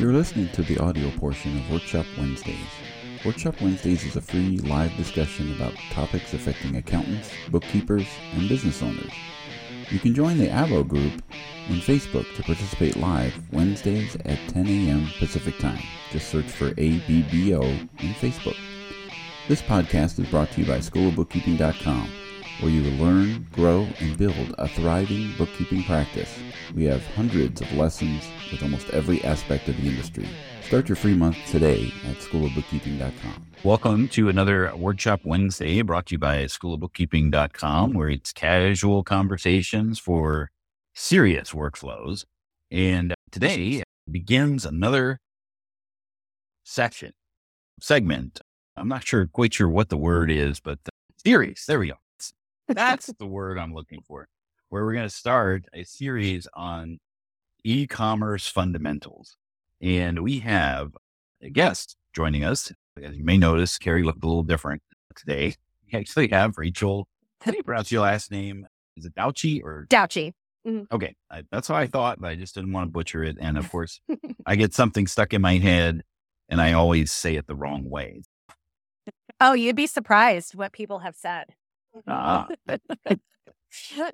You're listening to the audio portion of Workshop Wednesdays. Workshop Wednesdays is a free live discussion about topics affecting accountants, bookkeepers, and business owners. You can join the ABBO group on Facebook to participate live Wednesdays at 10 a.m. Pacific Time. Just search for ABBO in Facebook. This podcast is brought to you by schoolofbookkeeping.com, where you will learn, grow, and build a thriving bookkeeping practice. We have hundreds of lessons with almost every aspect of the industry. Start your free month today at schoolofbookkeeping.com. Welcome to another Workshop Wednesday brought to you by schoolofbookkeeping.com, where it's casual conversations for serious workflows. And today begins another section, segment. I'm not sure, quite sure what the word is, but the series. There we go. That's the word I'm looking for, where we're going to start a series on e commerce fundamentals. And we have a guest joining us. As you may notice, Carrie looked a little different today. We actually have Rachel. How do you pronounce your last name? Is it Douchy or Douchy? Mm-hmm. Okay, I, that's what I thought, but I just didn't want to butcher it. And of course, I get something stuck in my head, and I always say it the wrong way. Oh, you'd be surprised what people have said. Ah, but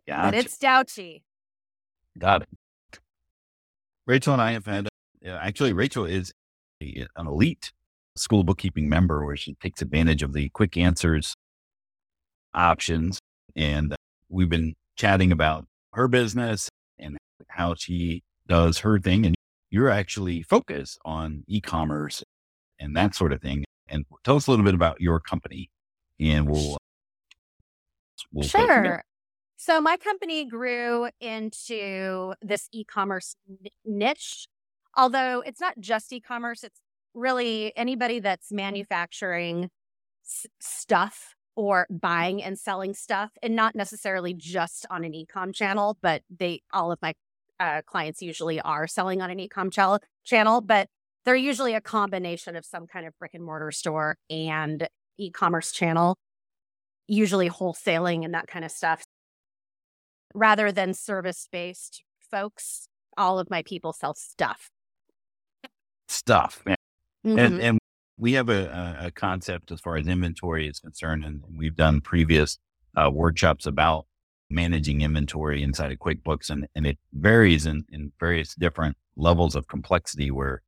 gotcha. it's Douchy. got it. Rachel and I have had, uh, actually, Rachel is a, an elite school bookkeeping member where she takes advantage of the quick answers options. And uh, we've been chatting about her business and how she does her thing. And you're actually focused on e commerce and that sort of thing. And tell us a little bit about your company and we'll, we'll. Sure. So my company grew into this e-commerce niche, although it's not just e-commerce. It's really anybody that's manufacturing s- stuff or buying and selling stuff, and not necessarily just on an e-com channel. But they, all of my uh, clients usually are selling on an e-com channel. Channel, but they're usually a combination of some kind of brick and mortar store and e-commerce channel, usually wholesaling and that kind of stuff rather than service based folks, all of my people sell stuff. Stuff. man. Mhm. And, and we have a, a, a concept as far as inventory is concerned, and we've done previous uh, workshops about managing inventory inside of QuickBooks, and, and it varies in, in various different levels of complexity where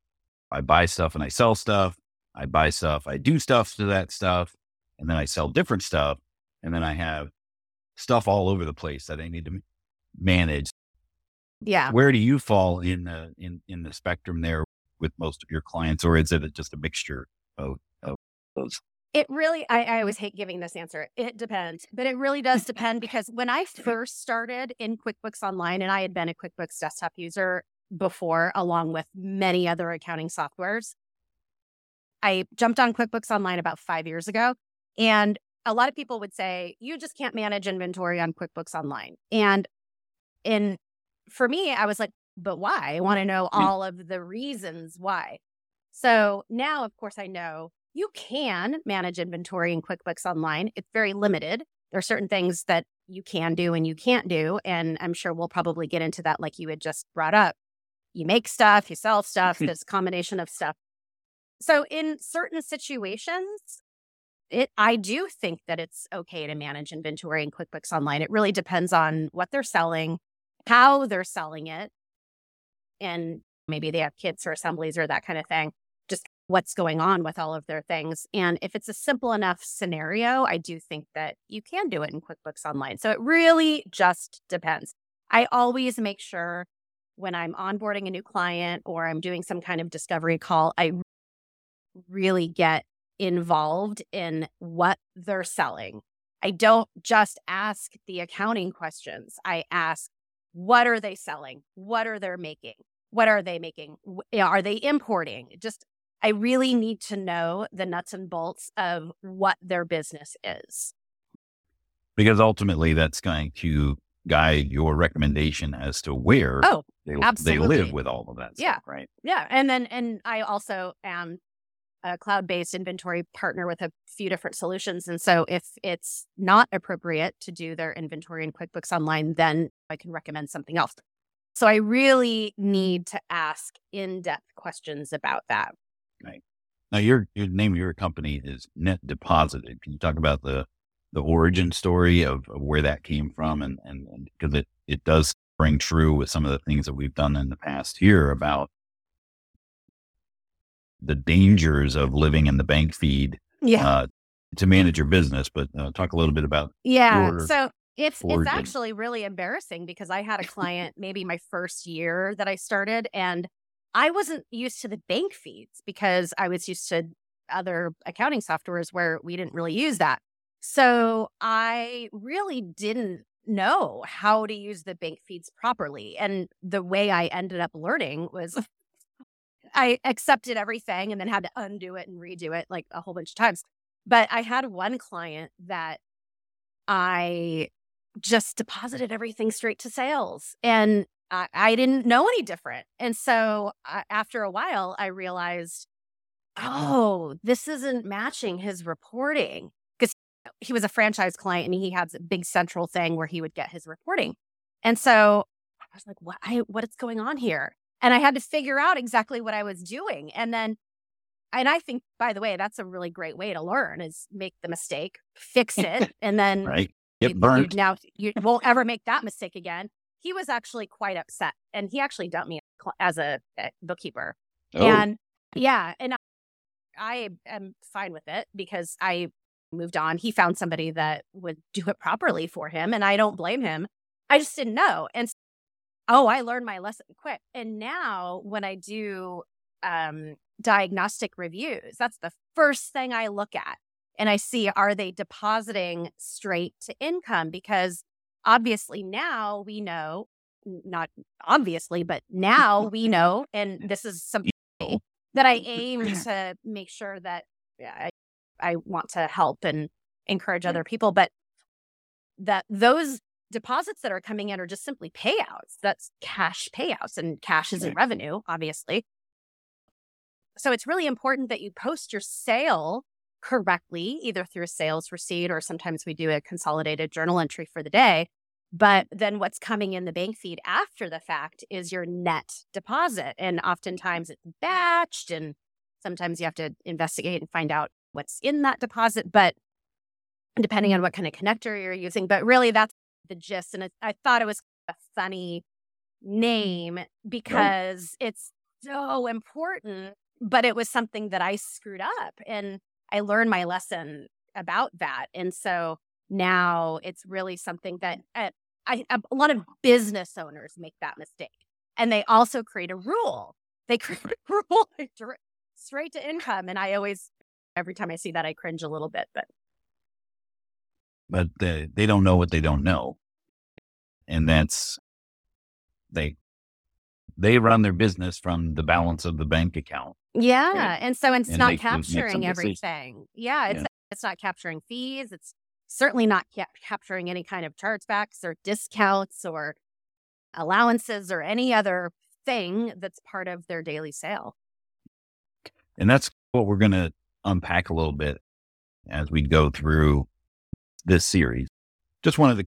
I buy stuff and I sell stuff, I buy stuff, I do stuff to that stuff, and then I sell different stuff, and then I have stuff all over the place that I need to manage. yeah. Where do you fall in the in, in the spectrum there with most of your clients, or is it just a mixture of, of those? It really, I, I always hate giving this answer. It depends, but it really does depend because when I first started in QuickBooks Online, and I had been a QuickBooks desktop user before, along with many other accounting softwares, I jumped on QuickBooks Online about five years ago. And a lot of people would say, you just can't manage inventory on QuickBooks Online. And in for me, I was like, but why? I want to know Mm. all of the reasons why. So now, of course, I know you can manage inventory in QuickBooks Online. It's very limited. There are certain things that you can do and you can't do. And I'm sure we'll probably get into that, like you had just brought up. You make stuff, you sell stuff, this combination of stuff. So, in certain situations, it I do think that it's okay to manage inventory in QuickBooks Online. It really depends on what they're selling, how they're selling it, and maybe they have kits or assemblies or that kind of thing. Just what's going on with all of their things. And if it's a simple enough scenario, I do think that you can do it in QuickBooks Online. So it really just depends. I always make sure when I'm onboarding a new client or I'm doing some kind of discovery call, I really get involved in what they're selling. I don't just ask the accounting questions. I ask, what are they selling? What are they making? What are they making? Eh, are they importing? Just, I really need to know the nuts and bolts of what their business is. Because ultimately, that's going to guide your recommendation as to where Oh, they, they live with all of that Yeah. stuff, right? Yeah. And then, and I also am a cloud based inventory partner with a few different solutions. And so if it's not appropriate to do their inventory in QuickBooks Online, then I can recommend something else. So I really need to ask in depth questions about that. Right. Now, your, your name of your company is Net Deposited. Can you talk about the the origin story of, of where that came from? And and because it it does ring true with some of the things that we've done in the past here about the dangers of living in the bank feed Yeah. uh, to manage your business. But uh, talk a little bit about Yeah. your So it's it's actually really embarrassing because I had a client maybe my first year that I started and I wasn't used to the bank feeds because I was used to other accounting softwares where we didn't really use that. So I really didn't know how to use the bank feeds properly. And the way I ended up learning was I accepted everything and then had to undo it and redo it like a whole bunch of times. But I had one client that I just deposited everything straight to sales and I, I didn't know any different. And so after a while, I realized, oh, this isn't matching his reporting because he was a franchise client and he had a big central thing where he would get his reporting. And so I was like, what, I, what is going on here? And I had to figure out exactly what I was doing. And then, and I think, by the way, that's a really great way to learn is make the mistake, fix it, and then right. you- Get you- now you won't ever make that mistake again. He was actually quite upset, and he actually dumped me as a, a bookkeeper. Oh, And yeah, and I am fine with it because I moved on. He found somebody that would do it properly for him, and I don't blame him. I just didn't know, and oh, I learned my lesson quick. And now when I do um, diagnostic reviews, that's the first thing I look at, and I see are they depositing straight to income because obviously now we know, not obviously but now we know and this is something that i aim to make sure that i i want to help and encourage other people but that those deposits that are coming in are just simply payouts that's cash payouts and cash isn't Right. revenue obviously so it's really important that you post your sale correctly, either through a sales receipt or sometimes we do a consolidated journal entry for the day. But then what's coming in the bank feed after the fact is your net deposit. And oftentimes it's batched, and sometimes you have to investigate and find out what's in that deposit. But depending on what kind of connector you're using, but really that's the gist. And it, I thought it was a funny name because it's so important, but it was something that I screwed up and I learned my lesson about that. And so now it's really something that uh, I, a a lot of business owners make that mistake. And they also create a rule. They create a rule straight to income. And I always, every time I see that, I cringe a little bit. But but they, they don't know what they don't know. And that's they they run their business from the balance of the bank account. yeah. And so it's And not make- make some capturing everything. Yeah. It's, Yeah. it's not capturing fees. It's certainly not ca- capturing any kind of chargebacks or discounts or allowances or any other thing that's part of their daily sale. And that's what we're going to unpack a little bit as we go through this series. Just wanted to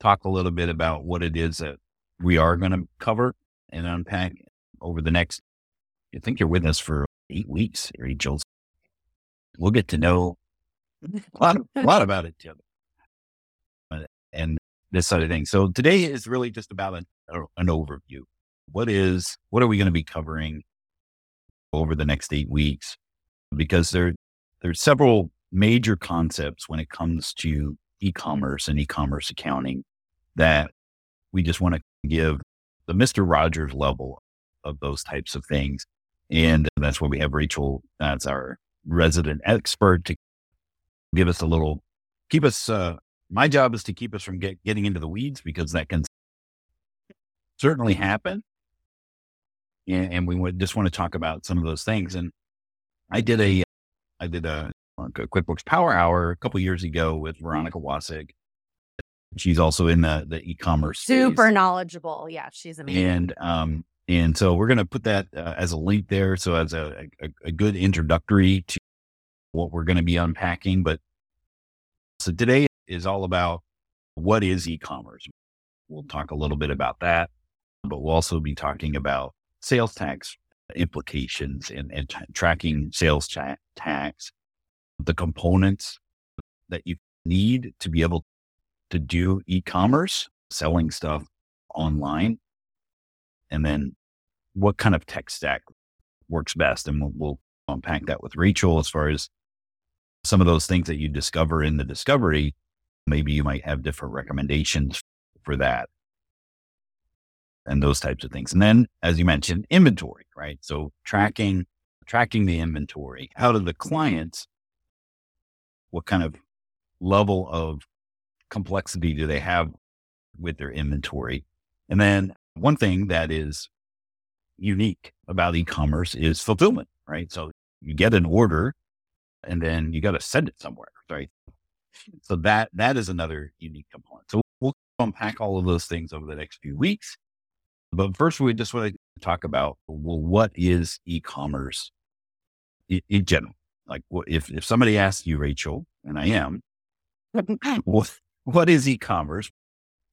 talk a little bit about what it is that we are going to cover and unpack over the next, I think you're with us for eight weeks, Rachel. We'll get to know a lot, a lot about it together. Uh, And this sort of thing. So today is really just about an, an overview. What is, what are we going to be covering over the next eight weeks? Because there, there's several major concepts when it comes to e-commerce and e-commerce accounting that we just want to give the Mr. Rogers level of those types of things. And that's why we have Rachel as our resident expert to give us a little, keep us, uh, my job is to keep us from get, getting into the weeds because that can certainly happen. And, and we would just want to talk about some of those things. And I did a, I did a QuickBooks Power Hour a couple years ago with Veronica Wasig. She's also in the, the e-commerce space. Super knowledgeable. Yeah. She's amazing. And um, and so we're going to put that uh, as a link there, so as a, a, a good introductory to what we're going to be unpacking. But so today is all about what is e-commerce. We'll talk a little bit about that, but we'll also be talking about sales tax implications and, and t- tracking sales cha- tax, the components that you need to be able to do e-commerce, selling stuff online, and then what kind of tech stack works best. And we'll, we'll unpack that with Rachel as far as some of those things that you discover in the discovery. Maybe you might have different recommendations for that and those types of things. And then, as you mentioned, inventory, right? So tracking, tracking the inventory. How do the clients, what kind of level of complexity do they have with their inventory? And then one thing that is unique about e-commerce is fulfillment, right? So you get an order and then you got to send it somewhere, right? So that, that is another unique component. So we'll unpack all of those things over the next few weeks. But first, we just want to talk about well, what is e-commerce in, in general? Like, if if somebody asks you, Rachel, and I am, what what is e-commerce?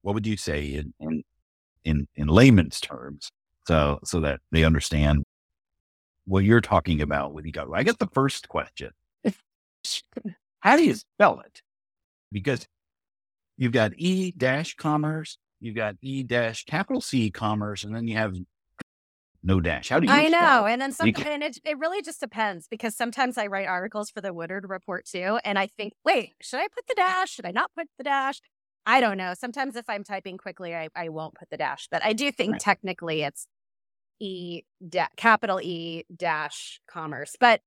What would you say in in in, in layman's terms, so so that they understand what you're talking about with e-commerce? I guess the first question: How do you spell it? Because you've got e dash commerce you've got E dash capital C commerce, and then you have no dash. How do you? I know, and then some, and it it really just depends because sometimes I write articles for the Woodard Report too, and I think, wait, should I put the dash? Should I not put the dash? I don't know. Sometimes if I'm typing quickly, I, I won't put the dash, but I do think right. technically it's E da- capital E dash commerce. But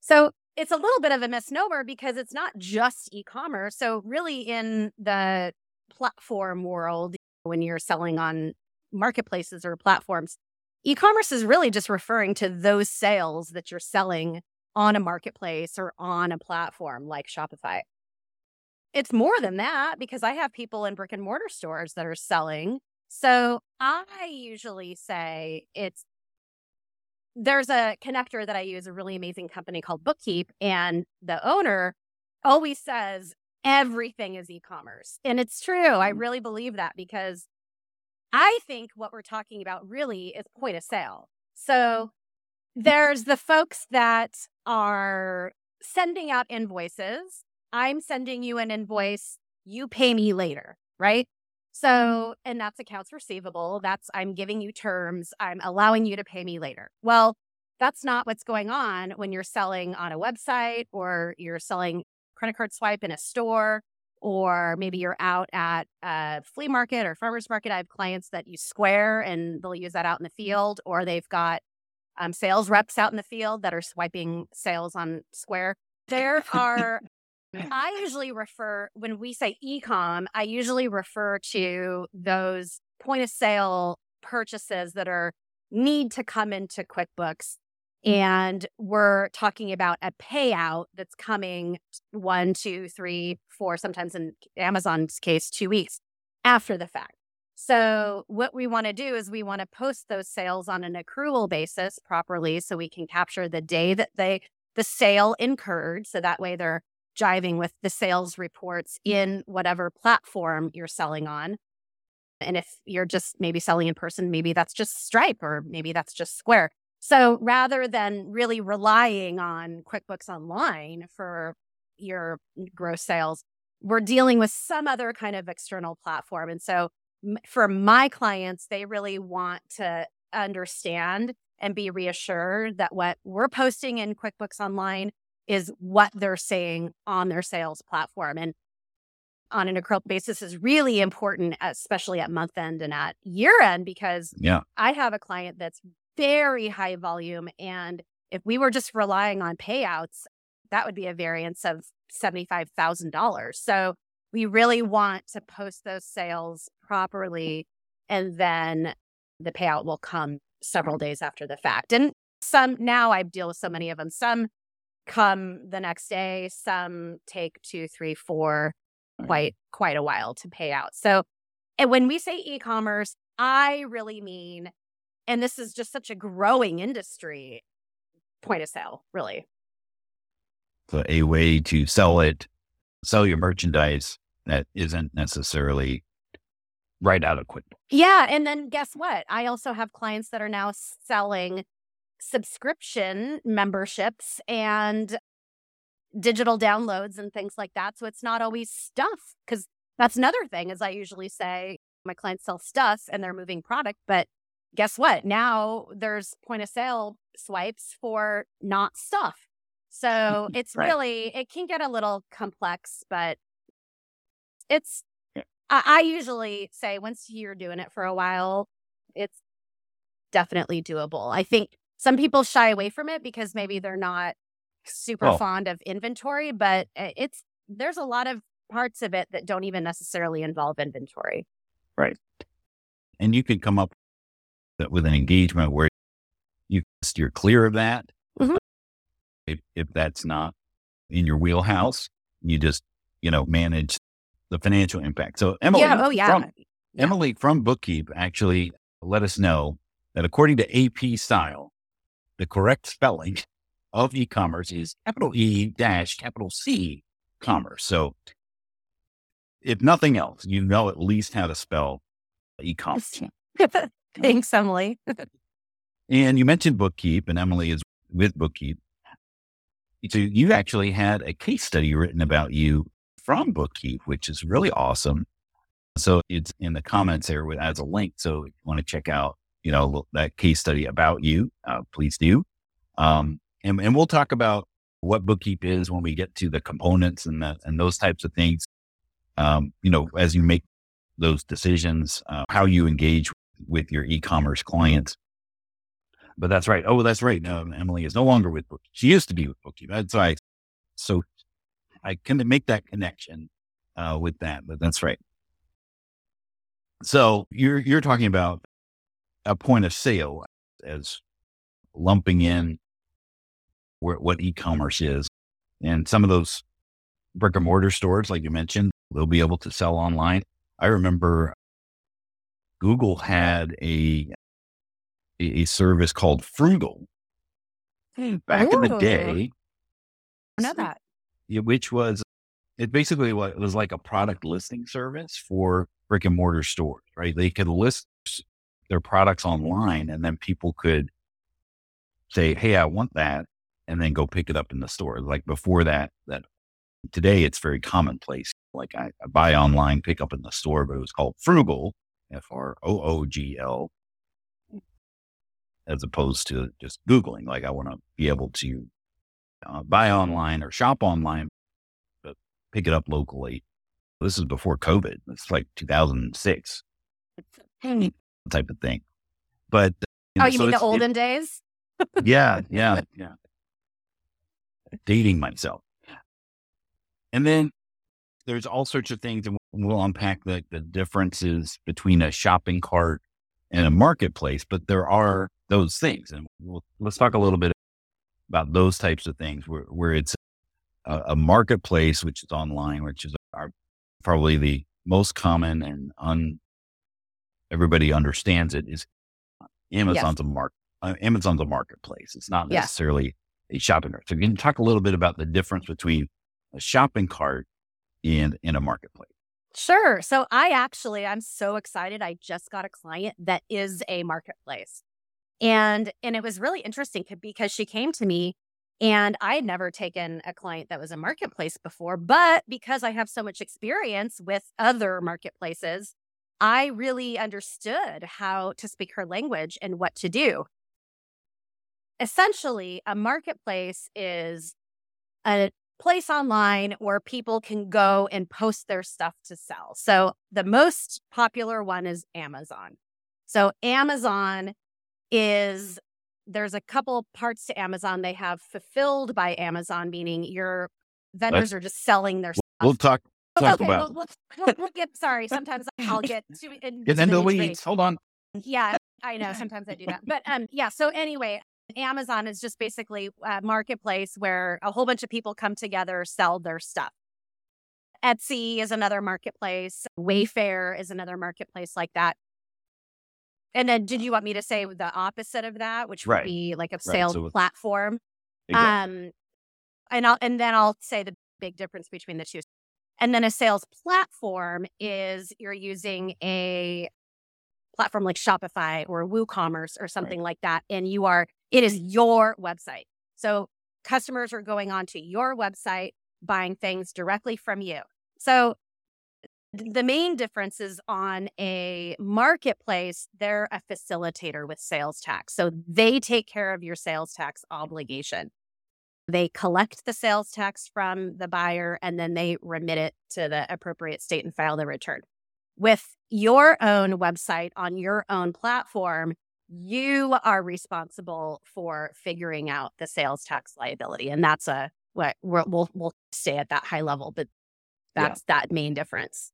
so it's a little bit of a misnomer because it's not just e-commerce. So really in the platform world, when you're selling on marketplaces or platforms. E commerce is really just referring to those sales that you're selling on a marketplace or on a platform like Shopify. It's more than that because I have people in brick and mortar stores that are selling. So I usually say it's there's a connector that I use, a really amazing company called Bookkeep, and the owner always says everything is e-commerce. And it's true. I mm. really believe that because I think what we're talking about really is point of sale. So there's the folks that are sending out invoices. I'm sending you an invoice, you pay me later, right? So, mm-hmm. and that's accounts receivable. That's I'm giving you terms, I'm allowing you to pay me later. Well, that's not what's going on when you're selling on a website or you're selling credit card swipe in a store, or maybe you're out at a flea market or farmer's market. I have clients that use Square and they'll use that out in the field, or they've got um, sales reps out in the field that are swiping sales on Square. There are, I usually refer, when we say e-com, I usually refer to those point of sale purchases that are need to come into QuickBooks and we're talking about a payout that's coming one, two, three, four, sometimes in Amazon's case, two weeks after the fact. So, what we want to do is we want to post those sales on an accrual basis properly so we can capture the day that they the sale incurred so that way they're jiving with the sales reports in whatever platform you're selling on. And if you're just maybe selling in person, maybe that's just Stripe or maybe that's just Square. So rather than really relying on QuickBooks Online for your gross sales, we're dealing with some other kind of external platform. And so for my clients, they really want to understand and be reassured that what we're posting in QuickBooks Online is what they're saying on their sales platform. And on an accrual basis is really important, especially at month end and at year end, because yeah. I have a client that's very high volume. And if we were just relying on payouts, that would be a variance of $75,000. So we really want to post those sales properly. And then the payout will come several days after the fact. And some now I deal with so many of them. Some come the next day, some take two, three, four, quite quite a while to pay out. So and when we say e-commerce, I really mean and this is just such a growing industry, point of sale, really. So a way to sell it, sell your merchandise that isn't necessarily right out of QuickBooks. Yeah. And then guess what? I also have clients that are now selling subscription memberships and digital downloads and things like that. So it's not always stuff because that's another thing, as I usually say, my clients sell stuff and they're moving product, but guess what? Now there's point of sale swipes for not stuff. So it's Right. really, it can get a little complex, but it's, Yeah. I, I usually say once you're doing it for a while, it's definitely doable. I think some people shy away from it because maybe they're not super Oh. fond of inventory, but uh, it's, there's a lot of parts of it that don't even necessarily involve inventory. Right. And you could come up th- with an engagement where you steer clear of that. Mhm. If, if that's not in your wheelhouse, you just, you know, manage the financial impact. So Emily, yeah. Oh, yeah. from- Yeah. Emily from Bookkeep actually let us know that according to AP style, the correct spelling of e-commerce is capital E dash capital C commerce. So if nothing else, you know at least how to spell e-commerce. Thanks, Emily. And you mentioned Bookkeep, and Emily is with Bookkeep. So you actually had a case study written about you from Bookkeep, which is really awesome. So it's in the comments there as a link. So if you want to check out, you know, that case study about you, uh, please do. Um, and, and we'll talk about what Bookkeep is when we get to the components and the, and those types of things. Um, you know, as you make those decisions, uh, how you engage with your e-commerce clients. But that's right. Oh, that's right. No, Emily is no longer with Bookkeep. She used to be with Bookkeep. That's why. So I can make that connection uh, with that. But that's right. So you're you're talking about a point of sale as lumping in where, what e-commerce is, and some of those brick and mortar stores, like you mentioned, they'll be able to sell online. I remember Google had a a, service called Froogle back in the day, I know that. which was it basically what it was like a product listing service for brick and mortar stores, right? They could list their products online and then people could say, Hey, I want that. And then go pick it up in the store. Like before that, that today it's very commonplace. Like I, I buy online, pick up in the store, but it was called Froogle, F R O O G L, as opposed to just Googling. Like I want to be able to uh, buy online or shop online, but pick it up locally. This is before COVID. It's like 2006 type of thing. But Oh, know, you so mean the it's- it- olden days? yeah, yeah, yeah. Dating myself. And then there's all sorts of things, and we'll unpack the, the differences between a shopping cart and a marketplace, but there are those things. And we'll, let's talk a little bit about those types of things where, where it's a, a marketplace, which is online, which is our, probably the most common and un, everybody understands it is Amazon's a mark uh, Amazon's a marketplace. It's not Yeah. necessarily a shopping cart. So can you talk a little bit about the difference between a shopping cart and in a marketplace? Sure. So I actually, I'm so excited. I just got a client that is a marketplace. And and it was really interesting because she came to me and I had never taken a client that was a marketplace before, but because I have so much experience with other marketplaces, I really understood how to speak her language and what to do. Essentially, a marketplace is a place online where people can go and post their stuff to sell. So the most popular one is Amazon. So Amazon is there's a couple parts to Amazon. They have fulfilled by Amazon, meaning your vendors are just selling their stuff. We'll talk talk okay, about we'll, we'll, we'll get sorry. Sometimes I'll get too in, get to into the the weeds. Hold on. Yeah, I know. Sometimes I do that. But um, yeah. So anyway, Amazon is just basically a marketplace where a whole bunch of people come together, sell their stuff. Etsy is another marketplace. Wayfair is another marketplace like that. And then, did you want me to say the opposite of that, which would Right. be like a sales so- platform? Exactly. Um, and I'll and then I'll say the big difference between the two. And then a sales platform is you're using a platform like Shopify or WooCommerce or something right. like that. And you are, it is your website. So customers are going onto your website, buying things directly from you. So the main difference is on a marketplace, they're a facilitator with sales tax. So they take care of your sales tax obligation. They collect the sales tax from the buyer and then they remit it to the appropriate state and file the return. With your own website on your own platform, you are responsible for figuring out the sales tax liability. And that's a what we'll, we'll stay at that high level, but that's yeah. that main difference.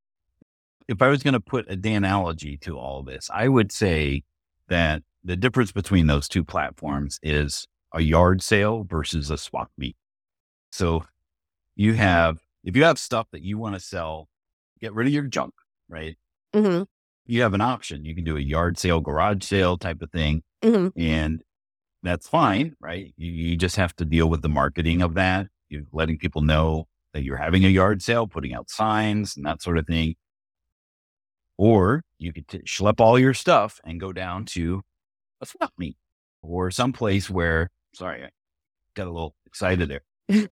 If I was going to put a analogy to all this, I would say that the difference between those two platforms is a yard sale versus a swap meet. So you have, if you have stuff that you want to sell, get rid of your junk, right? Mm-hmm. You have an option. You can do a yard sale, garage sale type of thing. Mm-hmm. And that's fine, right? You, you, just have to deal with the marketing of that. You're letting people know that you're having a yard sale, putting out signs and that sort of thing. Or you could t- schlep all your stuff and go down to a swap meet or someplace where Sorry, I got a little excited there.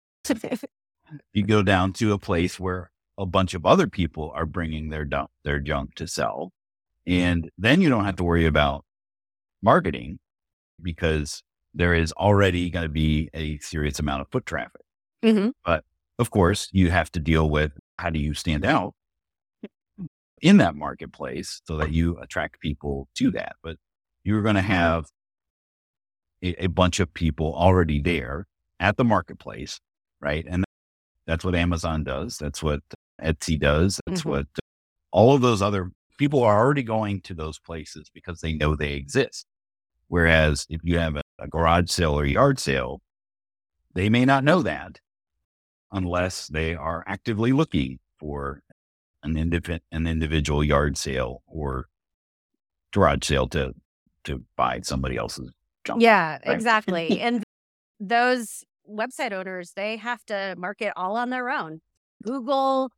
you go down to a place where a bunch of other people are bringing their dump, their junk to sell, and then you don't have to worry about marketing because there is already going to be a serious amount of foot traffic. Mm-hmm. But of course, you have to deal with how do you stand out in that marketplace so that you attract people to that. But you're going to have a, a bunch of people already there at the marketplace, right? And that's what Amazon does. That's what Etsy does. That's mm-hmm. what all of those other people are already going to those places because they know they exist. Whereas if you have a, a garage sale or yard sale, they may not know that unless they are actively looking for an, indiv- an individual yard sale or garage sale to to buy somebody else's junk. Yeah, right? exactly. and those website owners, they have to market all on their own. Google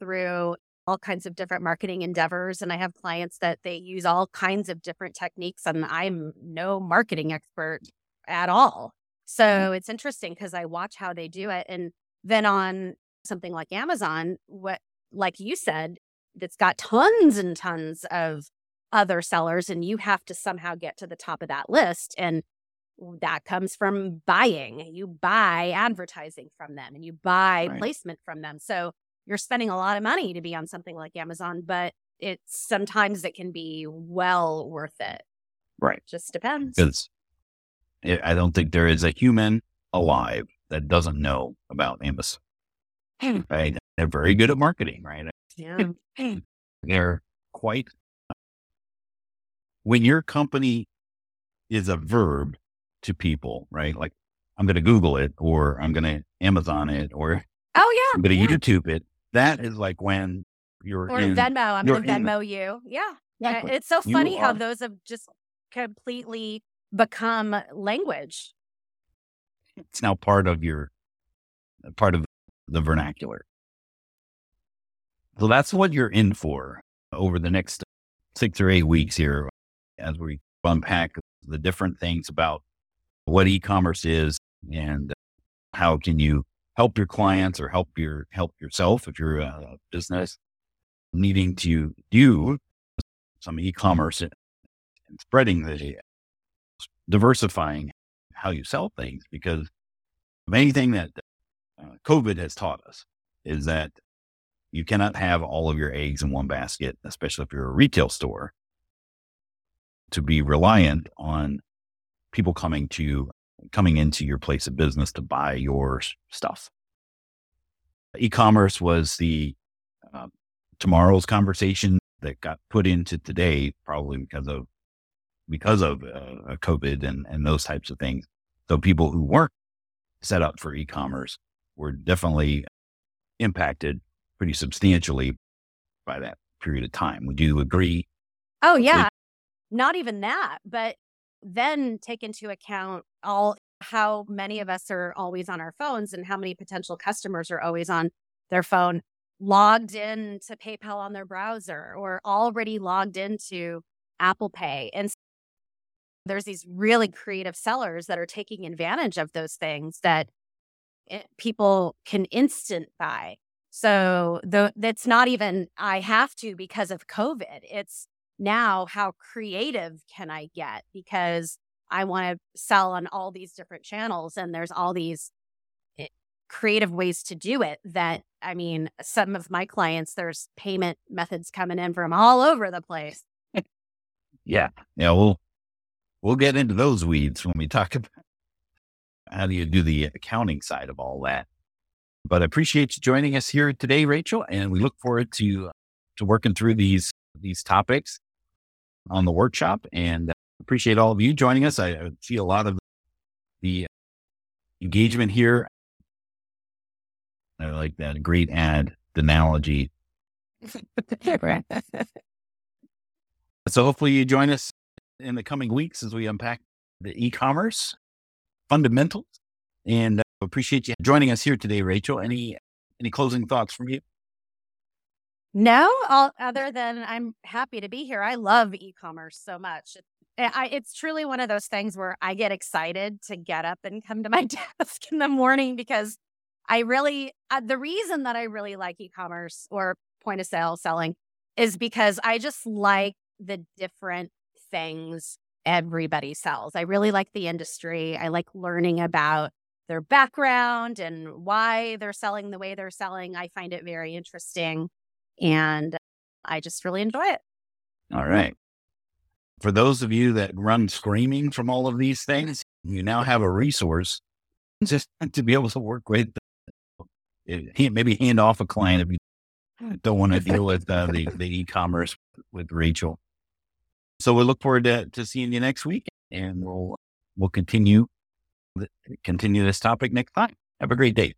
through all kinds of different marketing endeavors. And I have clients that they use all kinds of different techniques, and I'm no marketing expert at all. So mm-hmm. it's interesting because I watch how they do it. And then on something like Amazon, what, like you said, that's got tons and tons of other sellers and you have to somehow get to the top of that list and that comes from buying you buy advertising from them and you buy right. placement from them so you're spending a lot of money to be on something like amazon but it's sometimes it can be well worth it right just depends because i don't think there is a human alive that doesn't know about amazon hmm. right they're very good at marketing right yeah they're quite when your company is a verb to people, right? Like I'm going to Google it or I'm going to Amazon it or oh yeah, I'm going to yeah. YouTube it. That is like when you're or in, Venmo. I'm going to Venmo you. Yeah, exactly. it's so funny how those have just completely become language. It's now part of your uh, part of the vernacular. So that's what you're in for over the next six or eight weeks here as we unpack the different things about what e-commerce is and how can you help your clients or help your help yourself if you're a business needing to do some e-commerce and spreading the diversifying how you sell things because main thing that uh, covid has taught us is that you cannot have all of your eggs in one basket especially if you're a retail store to be reliant on people coming to coming into your place of business to buy your stuff. E-commerce was the uh, tomorrow's conversation that got put into today, probably because of because of uh, COVID and and those types of things. So people who weren't set up for e-commerce were definitely impacted pretty substantially by that period of time. Would you agree? Oh yeah, not even that, but then take into account all how many of us are always on our phones and how many potential customers are always on their phone. logged in to PayPal on their browser or already logged into Apple Pay. And so there's these really creative sellers that are taking advantage of those things that it, eh, people can instant buy. So the, that's not even I have to because of COVID. It's now how creative can I get because I want to sell on all these different channels and there's all these eh, creative ways to do it that I mean some of my clients there's payment methods coming in from all over the place. yeah. Yeah, we'll we'll get into those weeds when we talk about how do you do the accounting side of all that. But I appreciate you joining us here today, Rachel, and we look forward to to working through these these topics on the workshop and appreciate all of you joining us. I, I see a lot of the engagement here. I like that great ad analogy. so hopefully you join us in the coming weeks as we unpack the e-commerce fundamentals and uh, appreciate you joining us here today, Rachel. Any any closing thoughts from you? No, all, other than I'm happy to be here. I love e-commerce so much. I, it's truly one of those things where I get excited to get up and come to my desk in the morning because I really, uh, the reason that I really like e commerce or point of sale selling is because I just like the different things everybody sells. I really like the industry. I like learning about their background and why they're selling the way they're selling. I find it very interesting and I just really enjoy it. All right. For those of you that run screaming from all of these things, you now have a resource just to be able to work with. Maybe hand off a client if you don't want to deal with uh, the, the e-commerce with Rachel. So we look forward to, to seeing you next week and we'll, we'll continue, continue this topic next time. Have a great day.